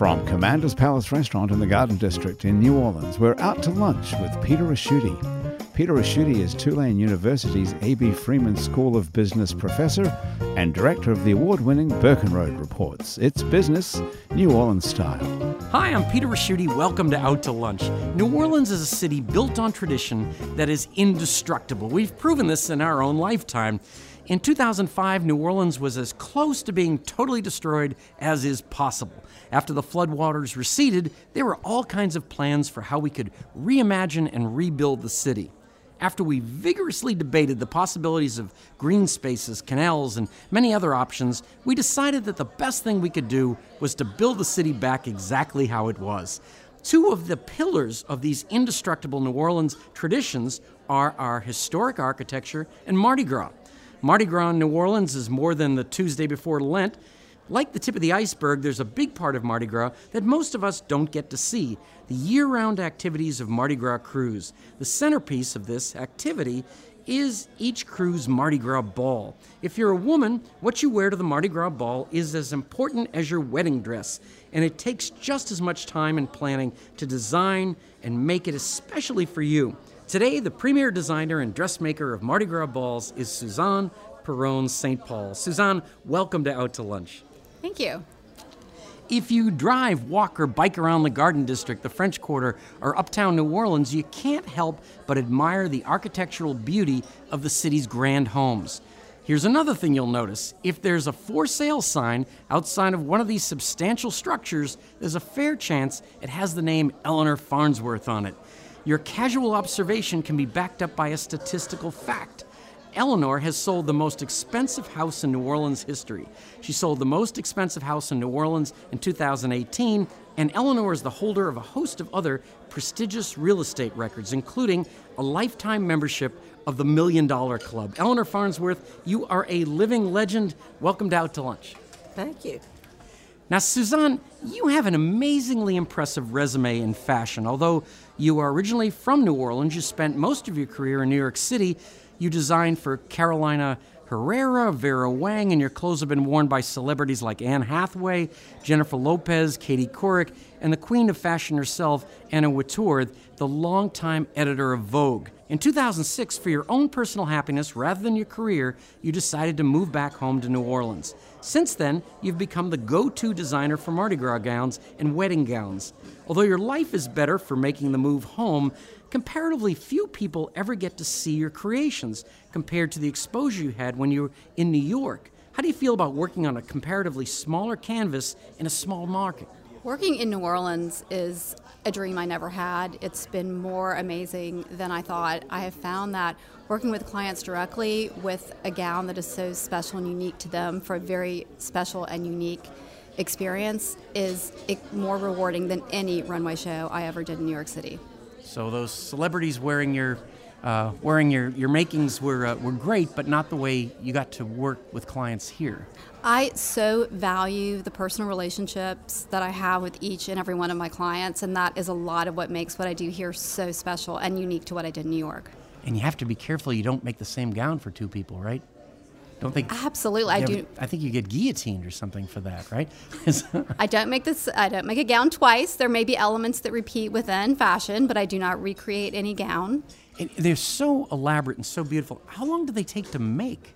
From Commander's Palace Restaurant in the Garden District in New Orleans, we're out to lunch with Peter Ricchiuti. Peter Ricchiuti is Tulane University's A.B. Freeman School of Business professor and director of the award winning Burkenroad Reports. It's business, New Orleans style. Hi, I'm Peter Ricchiuti. Welcome to Out to Lunch. New Orleans is a city built on tradition that is indestructible. We've proven this in our own lifetime. In 2005, New Orleans was as close to being totally destroyed as is possible. After the floodwaters receded, there were all kinds of plans for how we could reimagine and rebuild the city. After we vigorously debated the possibilities of green spaces, canals, and many other options, we decided that the best thing we could do was to build the city back exactly how it was. Two of the pillars of these indestructible New Orleans traditions are our historic architecture and Mardi Gras. Mardi Gras in New Orleans is more than the Tuesday before Lent. Like the tip of the iceberg, there's a big part of Mardi Gras that most of us don't get to see the year round activities of Mardi Gras krewes. The centerpiece of this activity is each krewe's Mardi Gras ball. If you're a woman, what you wear to the Mardi Gras ball is as important as your wedding dress, and it takes just as much time and planning to design and make it especially for you. Today, the premier designer and dressmaker of Mardi Gras balls is Suzanne Perron St. Paul. Suzanne, welcome to Out to Lunch. Thank you. If you drive, walk, or bike around the Garden District, the French Quarter, or uptown New Orleans, you can't help but admire the architectural beauty of the city's grand homes. Here's another thing you'll notice. If there's a for sale sign outside of one of these substantial structures, there's a fair chance it has the name Eleanor Farnsworth on it. Your casual observation can be backed up by a statistical fact. Eleanor has sold the most expensive house in New Orleans history. She sold the most expensive house in New Orleans in 2018, and Eleanor is the holder of a host of other prestigious real estate records, including a lifetime membership of the Million Dollar Club. Eleanor Farnsworth, you are a living legend. Welcome to Out to Lunch. Thank you. Now, Suzanne, you have an amazingly impressive resume in fashion. Although you are originally from New Orleans, you spent most of your career in New York City. You designed for Carolina Herrera, Vera Wang, and your clothes have been worn by celebrities like Anne Hathaway, Jennifer Lopez, Katie Couric, and the queen of fashion herself, Anna Wintour, the longtime editor of Vogue. In 2006, for your own personal happiness rather than your career, you decided to move back home to New Orleans. Since then, you've become the go to designer for Mardi Gras gowns and wedding gowns. Although your life is better for making the move home, comparatively few people ever get to see your creations compared to the exposure you had when you were in New York. How do you feel about working on a comparatively smaller canvas in a small market? Working in New Orleans is a dream I never had. It's been more amazing than I thought. I have found that working with clients directly with a gown that is so special and unique to them for a very special and unique experience is more rewarding than any runway show I ever did in New York City. So those celebrities wearing your uh, wearing your, your makings were, uh, were great, but not the way you got to work with clients here. I so value the personal relationships that I have with each and every one of my clients, and that is a lot of what makes what I do here so special and unique to what I did in New York. And you have to be careful you don't make the same gown for two people, right? Don't think absolutely. I do. I think you get guillotined or something for that, right? I don't make this. I don't make a gown twice. There may be elements that repeat within fashion, but I do not recreate any gown. And they're so elaborate and so beautiful. How long do they take to make?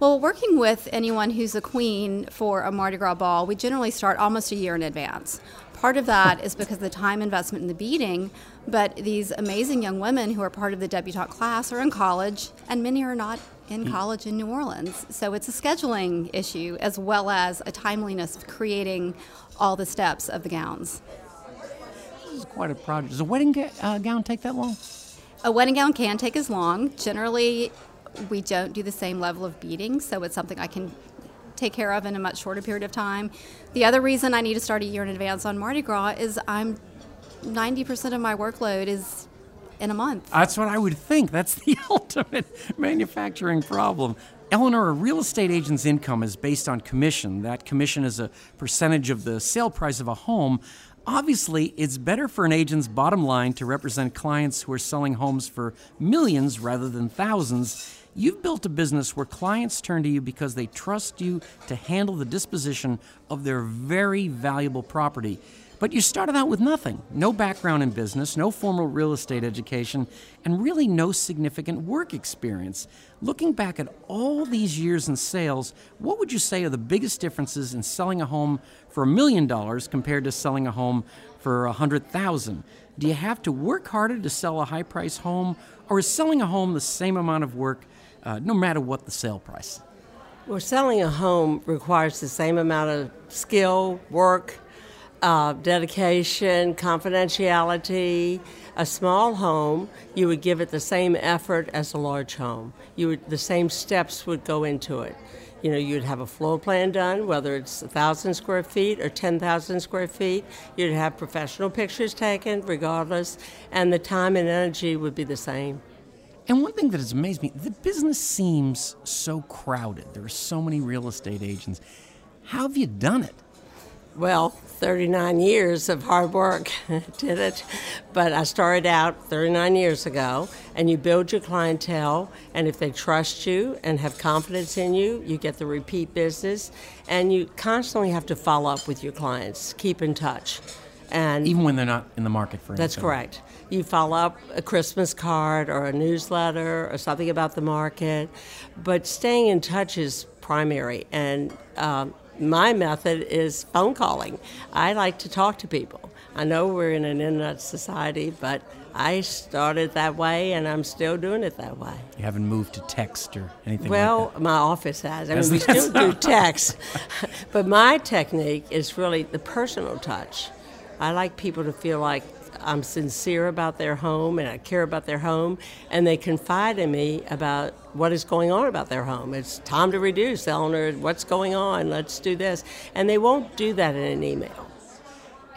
Well, working with anyone who's a queen for a Mardi Gras ball, we generally start almost a year in advance. Part of that is because of the time investment in the beading, but these amazing young women who are part of the debutante class are in college, and many are not in mm. college in New Orleans. So it's a scheduling issue as well as a timeliness of creating all the steps of the gowns. This is quite a project. Does a wedding ga- uh, gown take that long? A wedding gown can take as long. Generally, we don't do the same level of beading, so it's something I can take care of in a much shorter period of time. The other reason I need to start a year in advance on Mardi Gras is I'm 90% of my workload is in a month. That's what I would think. That's the ultimate manufacturing problem. Eleanor, a real estate agent's income is based on commission. That commission is a percentage of the sale price of a home. Obviously, it's better for an agent's bottom line to represent clients who are selling homes for millions rather than thousands. You've built a business where clients turn to you because they trust you to handle the disposition of their very valuable property. But you started out with nothing no background in business, no formal real estate education, and really no significant work experience. Looking back at all these years in sales, what would you say are the biggest differences in selling a home for a million dollars compared to selling a home for a hundred thousand? Do you have to work harder to sell a high price home, or is selling a home the same amount of work uh, no matter what the sale price? Well, selling a home requires the same amount of skill, work, uh, dedication, confidentiality. A small home, you would give it the same effort as a large home. You would, the same steps would go into it. You know, you'd have a floor plan done, whether it's 1,000 square feet or 10,000 square feet. You'd have professional pictures taken, regardless, and the time and energy would be the same. And one thing that has amazed me, the business seems so crowded. There are so many real estate agents. How have you done it? Well, 39 years of hard work did it. But I started out 39 years ago, and you build your clientele, and if they trust you and have confidence in you, you get the repeat business, and you constantly have to follow up with your clients, keep in touch. And even when they're not in the market for That's correct. You follow up a Christmas card or a newsletter or something about the market, but staying in touch is primary. And um, my method is phone calling. I like to talk to people. I know we're in an internet society, but I started that way and I'm still doing it that way. You haven't moved to text or anything well, like my office has. I mean, we still do text. but my technique is really the personal touch. I like people to feel like I'm sincere about their home and I care about their home, and they confide in me about what is going on about their home. It's time to reduce, Eleanor. What's going on? Let's do this. And they won't do that in an email.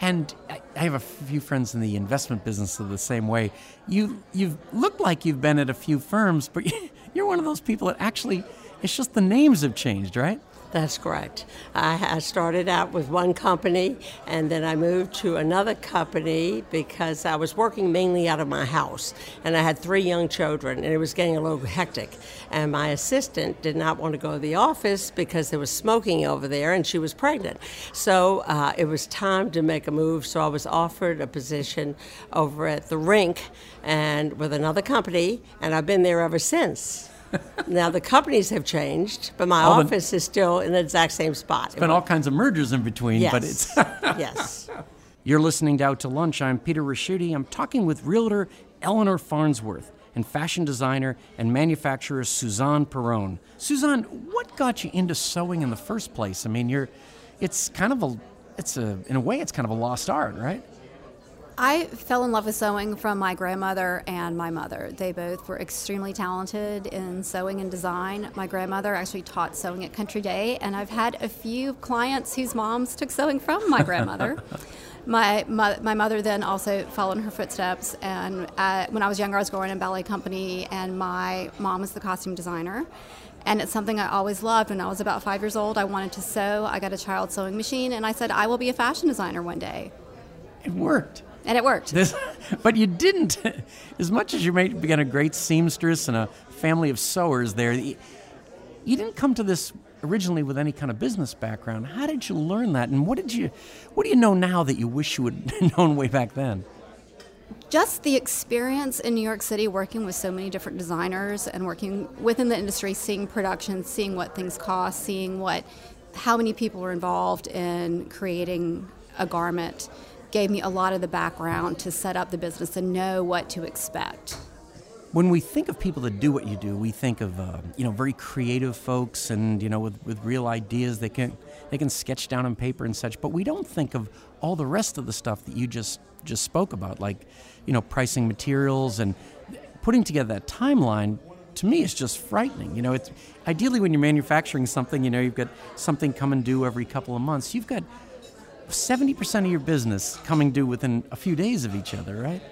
And I have a few friends in the investment business of the same way. You you've looked like you've been at a few firms, but you're one of those people that actually it's just the names have changed, right? That's correct. I, started out with one company and then I moved to another company because I was working mainly out of my house and I had three young children and it was getting a little hectic. And my assistant did not want to go to the office because there was smoking over there and she was pregnant. So uh, it was time to make a move. So I was offered a position over at the rink and with another company and I've been there ever since now the companies have changed, but my all office the, is still in the exact same spot. It's been all kinds of mergers in between, yes. but it's yes. You're listening to Out to Lunch. I'm Peter Ricchiuti. I'm talking with realtor Eleanor Farnsworth and fashion designer and manufacturer Suzanne Perron. Suzanne, what got you into sewing in the first place? I mean, you're it's kind of a it's a in a way it's kind of a lost art, right? I fell in love with sewing from my grandmother and my mother. They both were extremely talented in sewing and design. My grandmother actually taught sewing at Country Day, and I've had a few clients whose moms took sewing from my grandmother. my, my, my mother then also followed in her footsteps, and uh, when I was younger, I was growing in ballet company, and my mom was the costume designer and it's something I always loved. When I was about five years old, I wanted to sew. I got a child sewing machine, and I said, I will be a fashion designer one day. It worked and it worked. This, but you didn't. As much as you may have been a great seamstress and a family of sewers there, you didn't come to this originally with any kind of business background. How did you learn that, and what did you, what do you know now that you wish you had known way back then? Just the experience in New York City working with so many different designers and working within the industry, seeing production, seeing what things cost, seeing what, how many people were involved in creating a garment gave me a lot of the background to set up the business and know what to expect. When we think of people that do what you do, we think of uh, you know very creative folks and you know with, with real ideas they can they can sketch down on paper and such. But we don't think of all the rest of the stuff that you just just spoke about, like you know pricing materials and putting together that timeline. to me is just frightening. You know, it's ideally when you're manufacturing something, you know, you've got something come and due every couple of months. You've got 70% of your business coming due within a few days of each other, right?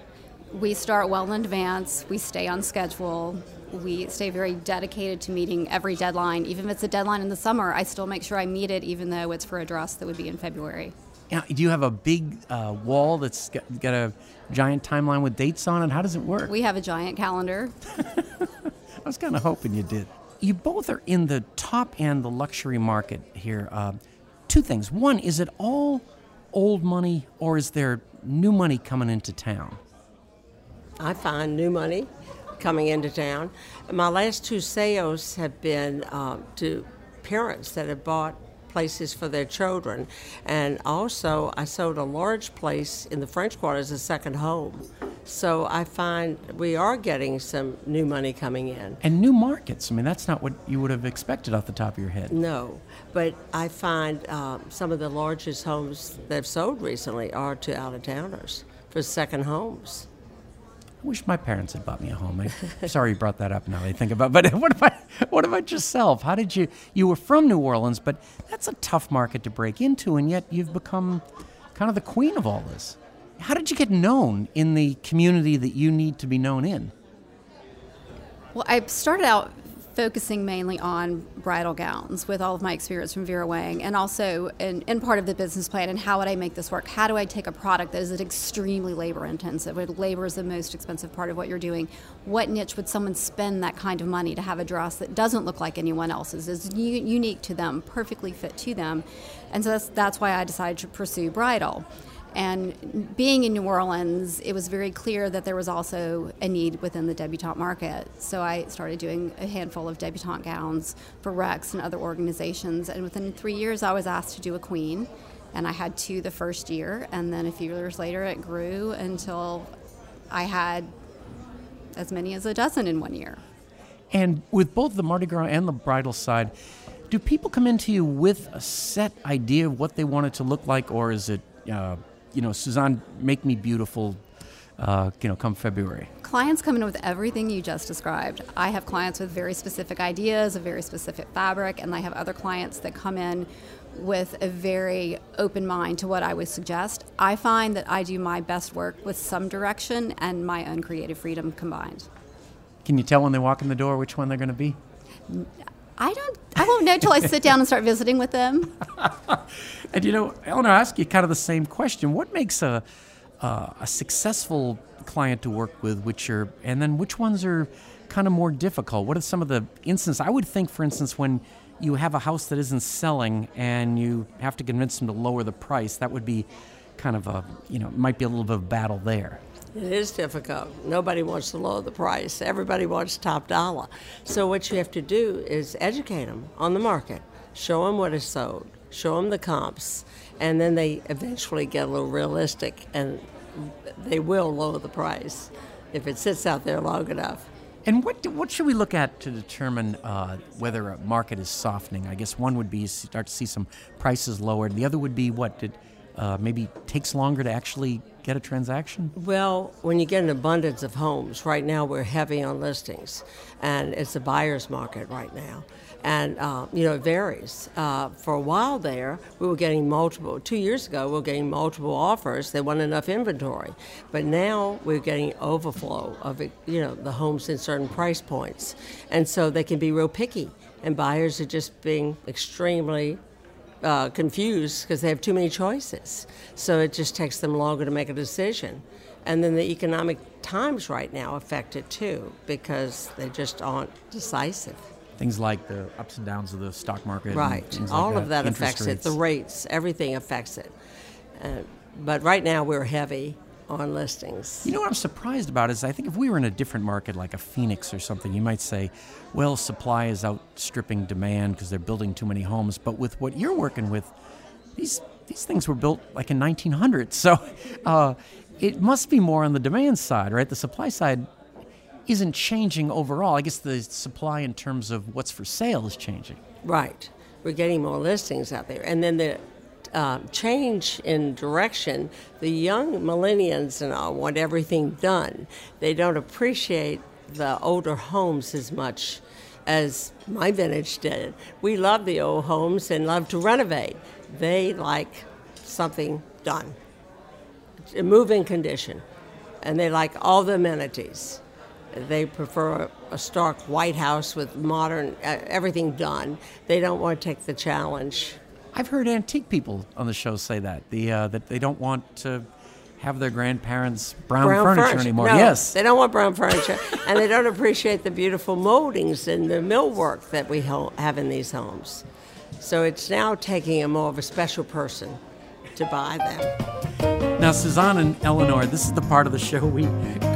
We start well in advance. We stay on schedule. We stay very dedicated to meeting every deadline. Even if it's a deadline in the summer, I still make sure I meet it, even though it's for a dress that would be in February. Now, do you have a big uh, wall that's got, got, a giant timeline with dates on it? How does it work? We have a giant calendar. I was kind of hoping you did. You both are in the top end, the luxury market here. Uh, two things. One, is it all old money or is there new money coming into town? I find new money coming into town. My last two sales have been um, to parents that have bought places for their children. And also, I sold a large place in the French Quarter as a second home. So I find we are getting some new money coming in. And new markets. I mean, that's not what you would have expected off the top of your head. No. But I find um, some of the largest homes that have sold recently are to out of towners for second homes. I wish my parents had bought me a home. I, sorry you brought that up now I think about it. but what about what about yourself? How did you you were from New Orleans, but that's a tough market to break into and yet you've become kind of the queen of all this. How did you get known in the community that you need to be known in? Well, I started out focusing mainly on bridal gowns with all of my experience from Vera Wang and also in, in, part of the business plan and how would I make this work? How do I take a product that is extremely labor intensive, where labor is the most expensive part of what you're doing? What niche would someone spend that kind of money to have a dress that doesn't look like anyone else's, is u- unique to them, perfectly fit to them? And so that's, that's why I decided to pursue bridal. And being in New Orleans, it was very clear that there was also a need within the debutante market. So I started doing a handful of debutante gowns for Rex and other organizations. And within three years, I was asked to do a queen. And I had two the first year. And then a few years later, it grew until I had as many as a dozen in one year. And with both the Mardi Gras and the bridal side, do people come into you with a set idea of what they want it to look like, or is it uh, you know, Suzanne, make me beautiful, uh, you know, come February? Clients come in with everything you just described. I have clients with very specific ideas, a very specific fabric, and I have other clients that come in with a very open mind to what I would suggest. I find that I do my best work with some direction and my own creative freedom combined. Can you tell when they walk in the door which one they're going to be? I don't. I won't know until I sit down and start visiting with them. and you know, Eleanor, I ask you kind of the same question. What makes a uh, a successful client to work with? Which are, and then which ones are kind of more difficult? What are some of the instances? I would think, for instance, when you have a house that isn't selling and you have to convince them to lower the price, that would be kind of a you know might be a little bit of a battle there. It is difficult. Nobody wants to lower the price. Everybody wants top dollar. So what you have to do is educate them on the market, show them what is sold, show them the comps, and then they eventually get a little realistic and they will lower the price if it sits out there long enough. And what what should we look at to determine uh, whether a market is softening? I guess one would be start to see some prices lowered. The other would be what did uh, maybe takes longer to actually get a transaction? Well, when you get an abundance of homes, right now we're heavy on listings, and it's a buyer's market right now. And, uh, you know, it varies. Uh, for a while there, we were getting multiple, two years ago, we were getting multiple offers. There wasn't enough inventory. But now we're getting overflow of, you know, the homes in certain price points. And so they can be real picky. And buyers are just being extremely uh, confused because they have too many choices. So it just takes them longer to make a decision. And then the economic times right now affect it too because they just aren't decisive. Things like the ups and downs of the stock market. Right. All like of that Interest affects rates. it. The rates, everything affects it. Uh, but right now we're heavy on listings. You know what I'm surprised about is I think if we were in a different market like a Phoenix or something, you might say, well, supply is outstripping demand because they're building too many homes. But with what you're working with, these these things were built like in 1900, so uh, it must be more on the demand side, right? The supply side isn't changing overall. I guess the supply in terms of what's for sale is changing. Right. We're getting more listings out there, and then the uh, change in direction. The young millennials and all want everything done. They don't appreciate the older homes as much as my vintage did. We love the old homes and love to renovate. They like something done, a move-in condition, and they like all the amenities. They prefer a stark white house with modern uh, everything done. They don't want to take the challenge. I've heard antique people on the show say that the uh, that they don't want to have their grandparents' brown, brown furniture, furniture, anymore. No, yes, they don't want brown furniture, and they don't appreciate the beautiful moldings and the millwork that we ho- have in these homes. So it's now taking a more of a special person to buy them. Now, Suzanne and Eleanor, this is the part of the show we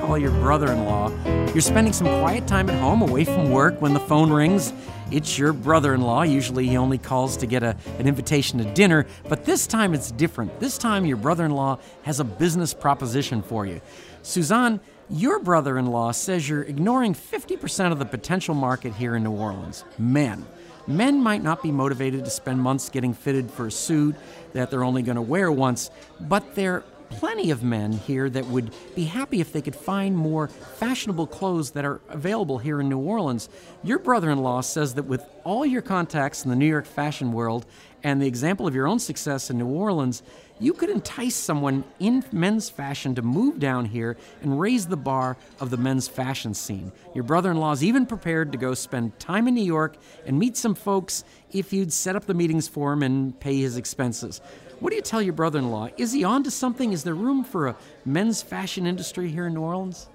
call your brother in law. You're spending some quiet time at home away from work when the phone rings. It's your brother in law. Usually he only calls to get a, an invitation to dinner, but this time it's different. This time your brother in law has a business proposition for you. Suzanne, your brother in law says you're ignoring 50% of the potential market here in New Orleans men. Men might not be motivated to spend months getting fitted for a suit that they're only going to wear once, but there are plenty of men here that would be happy if they could find more fashionable clothes that are available here in New Orleans. Your brother in law says that with all your contacts in the New York fashion world and the example of your own success in New Orleans, you could entice someone in men's fashion to move down here and raise the bar of the men's fashion scene. Your brother in law is even prepared to go spend time in New York and meet some folks if you'd set up the meetings for him and pay his expenses. What do you tell your brother in law? Is he on to something? Is there room for a men's fashion industry here in New Orleans?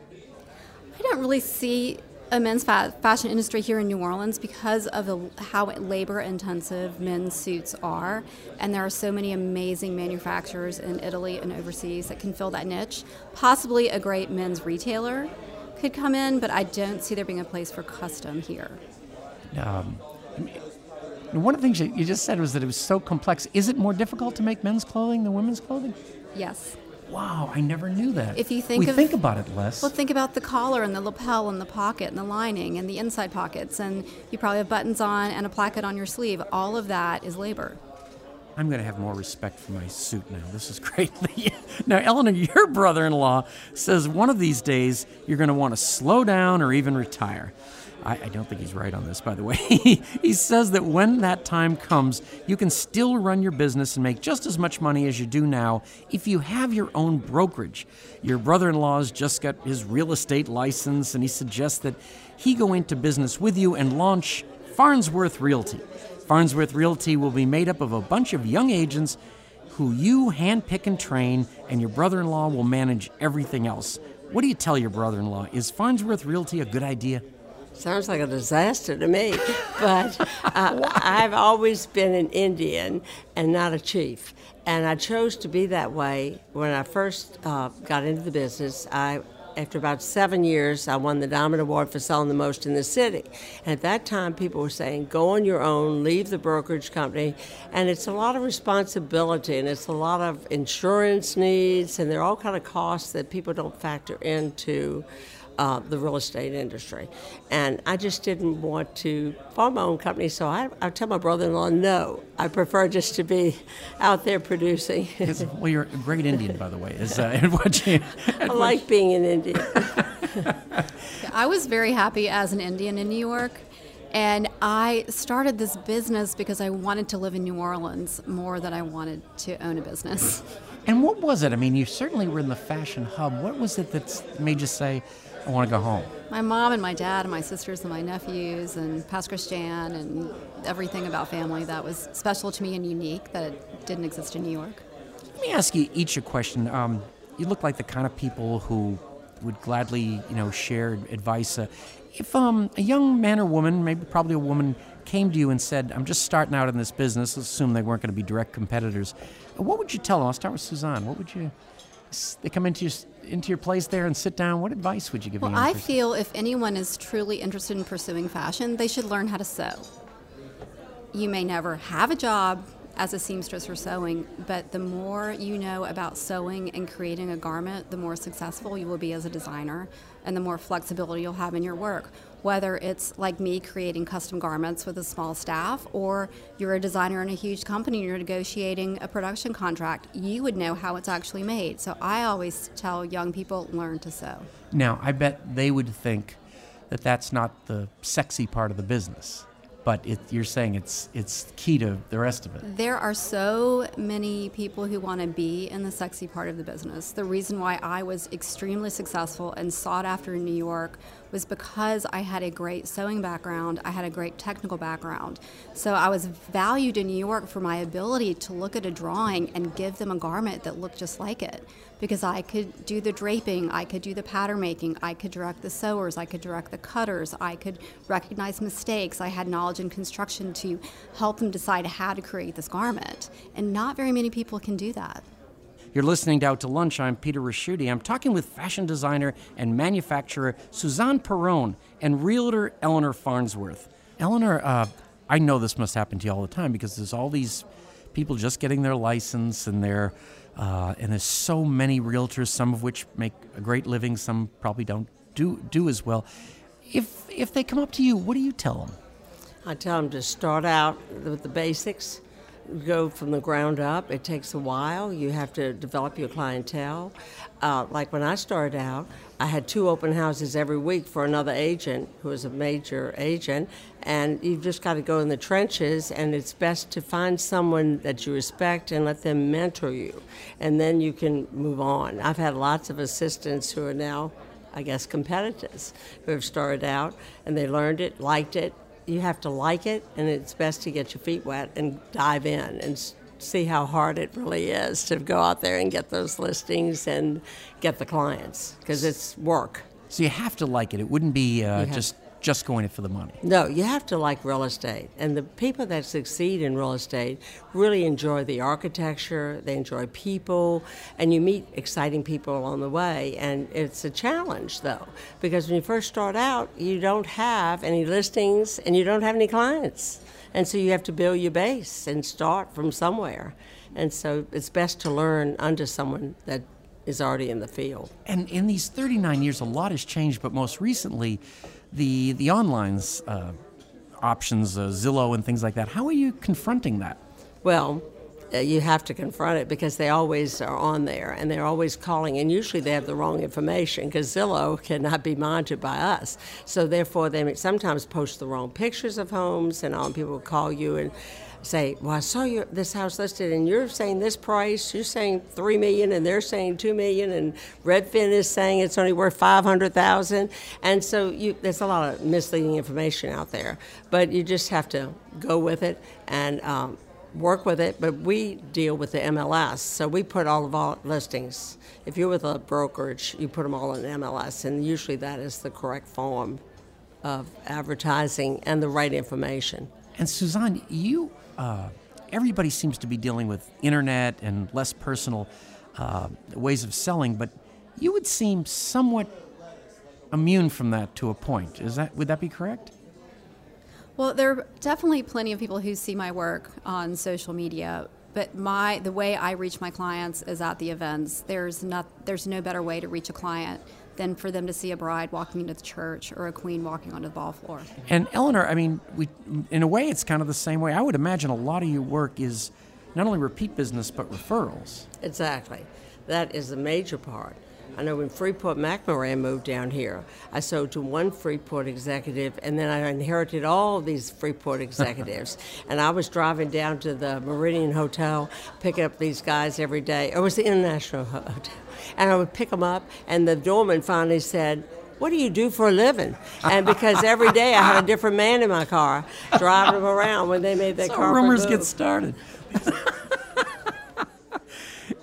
I don't really see a men's fa- fashion industry here in New Orleans because of the, how labor intensive men's suits are. And there are so many amazing manufacturers in Italy and overseas that can fill that niche. Possibly a great men's retailer could come in, but I don't see there being a place for custom here. Um, one of the things you just said was that it was so complex. Is it more difficult to make men's clothing than women's clothing? Yes. Wow, I never knew that. If you think we of, think about it less. Well, think about the collar and the lapel and the pocket and the lining and the inside pockets, and you probably have buttons on and a placket on your sleeve. All of that is labor. I'm going to have more respect for my suit now. This is great. now, Eleanor, your brother in law says one of these days you're going to want to slow down or even retire. I, I don't think he's right on this, by the way. he says that when that time comes, you can still run your business and make just as much money as you do now if you have your own brokerage. Your brother in law's just got his real estate license, and he suggests that he go into business with you and launch Farnsworth Realty. Farnsworth Realty will be made up of a bunch of young agents who you handpick and train, and your brother in law will manage everything else. What do you tell your brother in law? Is Farnsworth Realty a good idea? Sounds like a disaster to me, but uh, I've always been an Indian and not a chief. And I chose to be that way when I first uh, got into the business. I after about seven years, I won the Diamond Award for selling the most in the city. And at that time, people were saying, go on your own, leave the brokerage company. And it's a lot of responsibility and it's a lot of insurance needs, and there are all kind of costs that people don't factor into uh, the real estate industry. And I just didn't want to form my own company, so I, I tell my brother in law, no, I prefer just to be out there producing. well, you're a great Indian, by the way. Is, uh, what you, I like being an Indian. I was very happy as an Indian in New York. And I started this business because I wanted to live in New Orleans more than I wanted to own a business. And what was it? I mean, you certainly were in the fashion hub. What was it that made you say, I want to go home? My mom and my dad and my sisters and my nephews and Pastor Christian and everything about family that was special to me and unique that didn't exist in New York. Let me ask you each a question. Um, you look like the kind of people who would gladly, you know, share advice. Uh, if um, a young man or woman, maybe probably a woman, came to you and said, "I'm just starting out in this business," assume they weren't going to be direct competitors. What would you tell them? I'll start with Suzanne. What would you? They come into your into your place there and sit down, what advice would you give well? I feel if anyone is truly interested in pursuing fashion, they should learn how to sew. You may never have a job as a seamstress or sewing, but the more you know about sewing and creating a garment, the more successful you will be as a designer and the more flexibility you'll have in your work. Whether it's like me creating custom garments with a small staff, or you're a designer in a huge company and you're negotiating a production contract, you would know how it's actually made. So I always tell young people learn to sew. Now, I bet they would think that that's not the sexy part of the business but it, you're saying it's it's key to the rest of it. There are so many people who want to be in the sexy part of the business. The reason why I was extremely successful and sought after in New York was because I had a great sewing background, I had a great technical background. So I was valued in New York for my ability to look at a drawing and give them a garment that looked just like it because I could do the draping, I could do the pattern making, I could direct the sewers, I could direct the cutters, I could recognize mistakes. I had knowledge in construction to help them decide how to create this garment. And not very many people can do that. You're listening to Out to Lunch. I'm Peter Ricchiuti. I'm talking with fashion designer and manufacturer Suzanne Perron and realtor Eleanor Farnsworth. Eleanor, uh, I know this must happen to you all the time because there's all these people just getting their license and they're uh, and there's so many realtors, some of which make a great living, some probably don't do do as well. If if they come up to you, what do you tell them? I tell them to start out with the basics, go from the ground up. It takes a while. You have to develop your clientele. Uh, like when I started out, I had two open houses every week for another agent who was a major agent, and you've just got to go in the trenches, and it's best to find someone that you respect and let them mentor you, and then you can move on. I've had lots of assistants who are now I guess, competitors who have started out and they learned it, liked it, you have to like it, and it's best to get your feet wet and dive in and see how hard it really is to go out there and get those listings and get the clients because it's work. So you have to like it. It wouldn't be uh, just just going in for the money. No, you have to like real estate. And the people that succeed in real estate really enjoy the architecture, they enjoy people, and you meet exciting people along the way. And it's a challenge, though, because when you first start out, you don't have any listings and you don't have any clients. And so you have to build your base and start from somewhere. And so it's best to learn under someone that is already in the field. And in these 39 years, a lot has changed, but most recently, the the online uh, options, uh, Zillow and things like that. How are you confronting that? Well, uh, you have to confront it because they always are on there and they're always calling, and usually they have the wrong information because Zillow cannot be monitored by us. So therefore, they sometimes post the wrong pictures of homes, and all people call you and say, "Well, I saw you this house listed, and you're saying this price. You're saying three million, and they're saying two million, and Redfin is saying it's only worth five hundred thousand. And so you, there's a lot of misleading information out there. But you just have to go with it and um, work with it. But we deal with the MLS, so we put all of our listings. If you're with a brokerage, you put them all in MLS, and usually that is the correct form of advertising and the right information. And Suzanne, you uh, everybody seems to be dealing with internet and less personal uh, ways of selling, but you would seem somewhat immune from that to a point. Is that would that be correct? Well, there are definitely plenty of people who see my work on social media, but my the way I reach my clients is at the events. There's not there's no better way to reach a client than for them to see a bride walking into the church or a queen walking onto the ball floor. And Eleanor, I mean, we in a way it's kind of the same way. I would imagine a lot of your work is not only repeat business but referrals. Exactly. That is the major part. I know when Freeport-McMoRan moved down here, I sold to one Freeport executive, and then I inherited all these Freeport executives. and I was driving down to the Meridian Hotel, picking up these guys every day. It was the International Hotel and I would pick them up. And the doorman finally said, what do you do for a living? And because every day I had a different man in my car driving them around when they made that so car. rumors get started.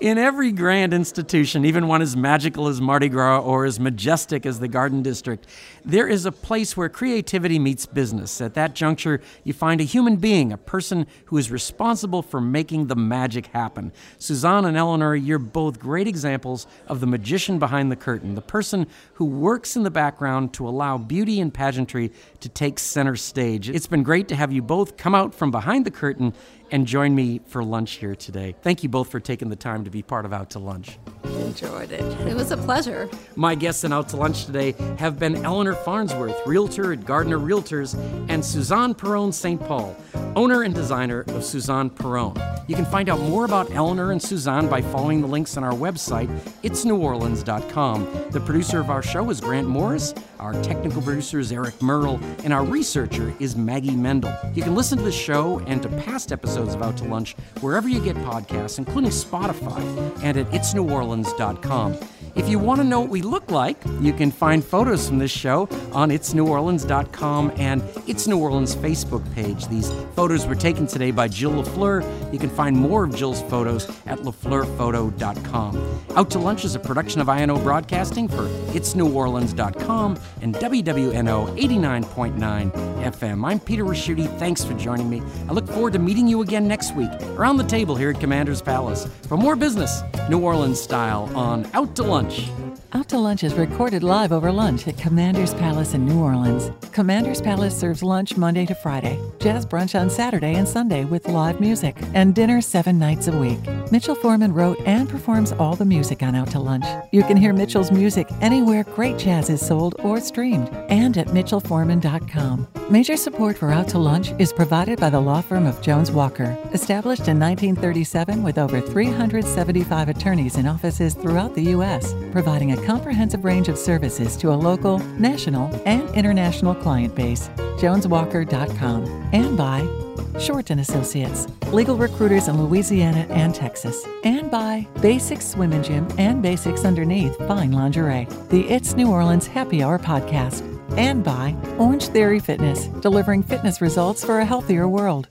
In every grand institution, even one as magical as Mardi Gras or as majestic as the Garden District, there is a place where creativity meets business. At that juncture, you find a human being, a person who is responsible for making the magic happen. Suzanne and Eleanor, you're both great examples of the magician behind the curtain, the person who works in the background to allow beauty and pageantry to take center stage. It's been great to have you both come out from behind the curtain and join me for lunch here today. Thank you both for taking the time to be part of Out to Lunch. Enjoyed it. It was a pleasure. My guests in Out to Lunch today have been Eleanor Farnsworth, realtor at Gardner Realtors, and Suzanne Perron St. Paul, owner and designer of Suzanne Perron. You can find out more about Eleanor and Suzanne by following the links on our website, itsneworleans.com. The producer of our show is Grant Morris, our technical producer is Eric Merle, and our researcher is Maggie Mendel. You can listen to the show and to past episodes of Out to Lunch wherever you get podcasts, including Spotify, and at itsneworleans.com. If you want to know what we look like, you can find photos from this show on itsneworleans.com and It's New Orleans Facebook page. These photos were taken today by Jill LaFleur. You can find more of Jill's photos at lafleurphoto.com. Out to Lunch is a production of INO Broadcasting for itsneworleans.com and WWNO 89.9 FM. I'm Peter Ricchiuti. Thanks for joining me. I look forward to meeting you again next week around the table here at Commander's Palace for more business, New Orleans style, on Out to Lunch lunch. Out to Lunch is recorded live over lunch at Commander's Palace in New Orleans. Commander's Palace serves lunch Monday to Friday, jazz brunch on Saturday and Sunday with live music, and dinner seven nights a week. Mitchell Foreman wrote and performs all the music on Out to Lunch. You can hear Mitchell's music anywhere great jazz is sold or streamed, and at mitchellforeman.com. Major support for Out to Lunch is provided by the law firm of Jones Walker, established in 1937 with over 375 attorneys in offices throughout the U.S., providing a comprehensive range of services to a local, national, and international client base. JonesWalker.com and by Short and Associates, legal recruiters in Louisiana and Texas, and by Basics Swim and Gym and Basics Underneath Fine Lingerie, the It's New Orleans Happy Hour podcast, and by Orange Theory Fitness, delivering fitness results for a healthier world.